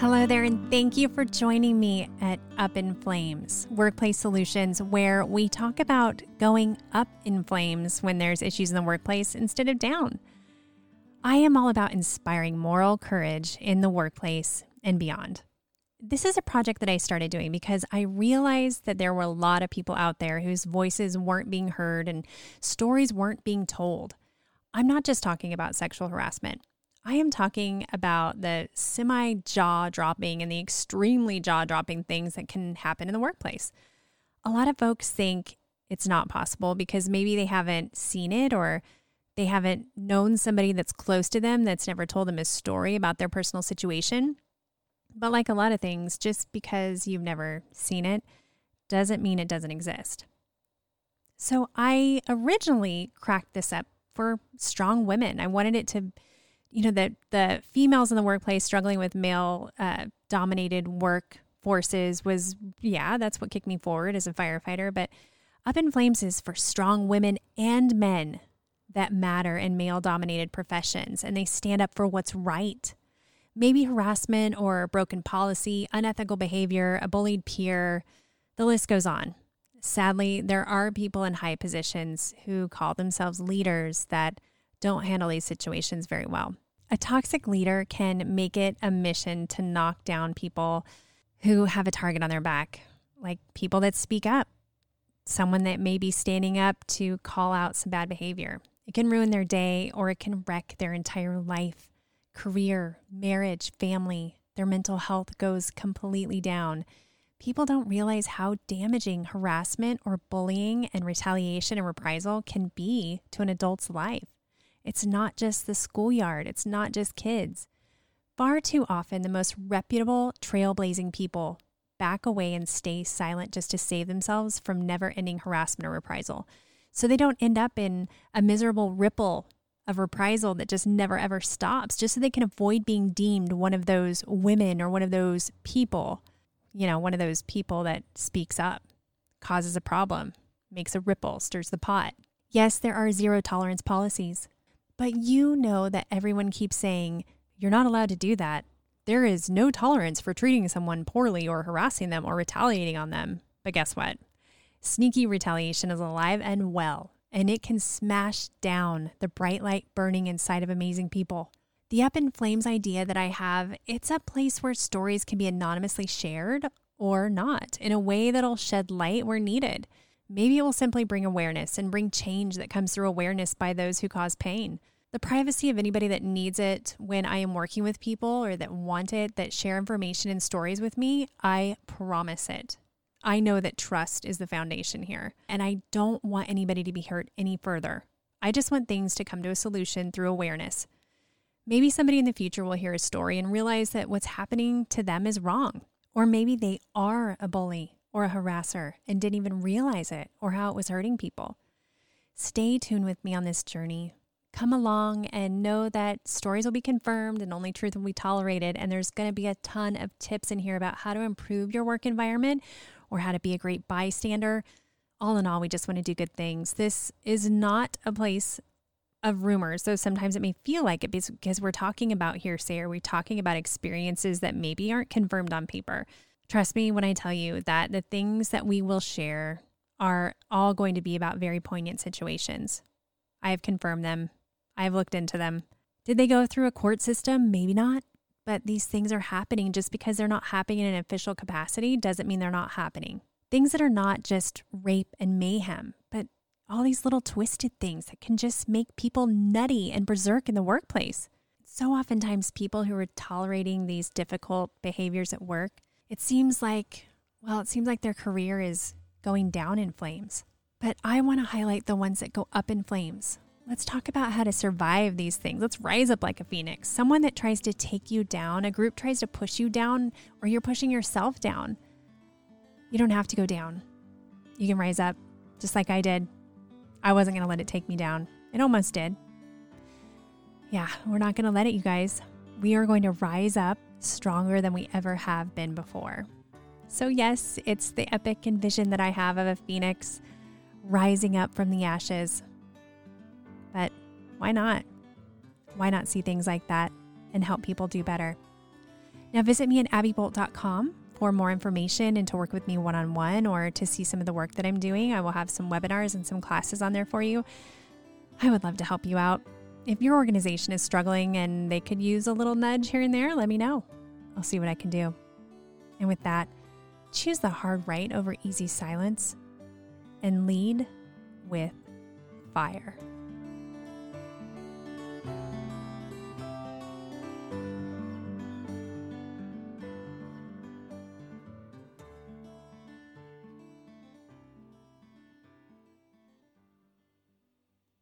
Hello there, and thank you for joining me at Up in Flames, Workplace Solutions, where we talk about going up in flames when there's issues in the workplace instead of down. I am all about inspiring moral courage in the workplace and beyond. This is a project that I started doing because I realized that there were a lot of people out there whose voices weren't being heard and stories weren't being told. I'm not just talking about sexual harassment. I am talking about the semi jaw dropping and the extremely jaw dropping things that can happen in the workplace. A lot of folks think it's not possible because maybe they haven't seen it or they haven't known somebody that's close to them that's never told them a story about their personal situation. But like a lot of things, just because you've never seen it doesn't mean it doesn't exist. So I originally cracked this up for strong women. I wanted it to you know, the the females in the workplace struggling with male uh, dominated work forces was yeah, that's what kicked me forward as a firefighter. But Up in Flames is for strong women and men that matter in male dominated professions, and they stand up for what's right. Maybe harassment or broken policy, unethical behavior, a bullied peer, the list goes on. Sadly, there are people in high positions who call themselves leaders that don't handle these situations very well. A toxic leader can make it a mission to knock down people who have a target on their back, like people that speak up, someone that may be standing up to call out some bad behavior. It can ruin their day or it can wreck their entire life, career, marriage, family. Their mental health goes completely down. People don't realize how damaging harassment or bullying and retaliation and reprisal can be to an adult's life. It's not just the schoolyard, it's not just kids. Far too often, the most reputable, trailblazing people back away and stay silent just to save themselves from never ending harassment or reprisal. So they don't end up in a miserable ripple of reprisal that just never ever stops, just so they can avoid being deemed one of those women or one of those people, you know, one of those people that speaks up, causes a problem, makes a ripple, stirs the pot. Yes, there are zero tolerance policies. But you know that everyone keeps saying, you're not allowed to do that. There is no tolerance for treating someone poorly or harassing them or retaliating on them. But guess what? Sneaky retaliation is alive and well, and it can smash down the bright light burning inside of amazing people. The Up in Flames idea that I have, it's a place where stories can be anonymously shared or not in a way that'll shed light where needed. Maybe it will simply bring awareness and bring change that comes through awareness by those who cause pain. The privacy of anybody that needs it when I am working with people or that want it, that share information and stories with me, I promise it. I know that trust is the foundation here, and I don't want anybody to be hurt any further. I just want things to come to a solution through awareness. Maybe somebody in the future will hear a story and realize that what's happening to them is wrong. Or maybe they are a bully or a harasser and didn't even realize it or how it was hurting people. Stay tuned with me on this journey. Come along and know that stories will be confirmed and only truth will be tolerated. And there's going to be a ton of tips in here about how to improve your work environment or how to be a great bystander. All in all, we just want to do good things. This is not a place of rumors, though sometimes it may feel like it because we're talking about hearsay or we're talking about experiences that maybe aren't confirmed on paper. Trust me when I tell you that the things that we will share are all going to be about very poignant situations. I have confirmed them, I have looked into them. Did they go through a court system? Maybe not. But these things are happening just because they're not happening in an official capacity doesn't mean they're not happening. Things that are not just rape and mayhem, but all these little twisted things that can just make people nutty and berserk in the workplace. So oftentimes, people who are tolerating these difficult behaviors at work it seems like, well, it seems like their career is going down in flames. But I want to highlight the ones that go up in flames. Let's talk about how to survive these things. Let's rise up like a phoenix. Someone that tries to take you down, a group tries to push you down, or you're pushing yourself down. You don't have to go down. You can rise up just like I did. I wasn't going to let it take me down. It almost did. Yeah, we're not going to let it, you guys. We are going to rise up stronger than we ever have been before. So, yes, it's the epic envision that I have of a phoenix rising up from the ashes. But why not? Why not see things like that and help people do better? Now, visit me at abbybolt.com for more information and to work with me one on one or to see some of the work that I'm doing. I will have some webinars and some classes on there for you. I would love to help you out. If your organization is struggling and they could use a little nudge here and there, let me know. I'll see what I can do. And with that, choose the hard right over easy silence and lead with fire.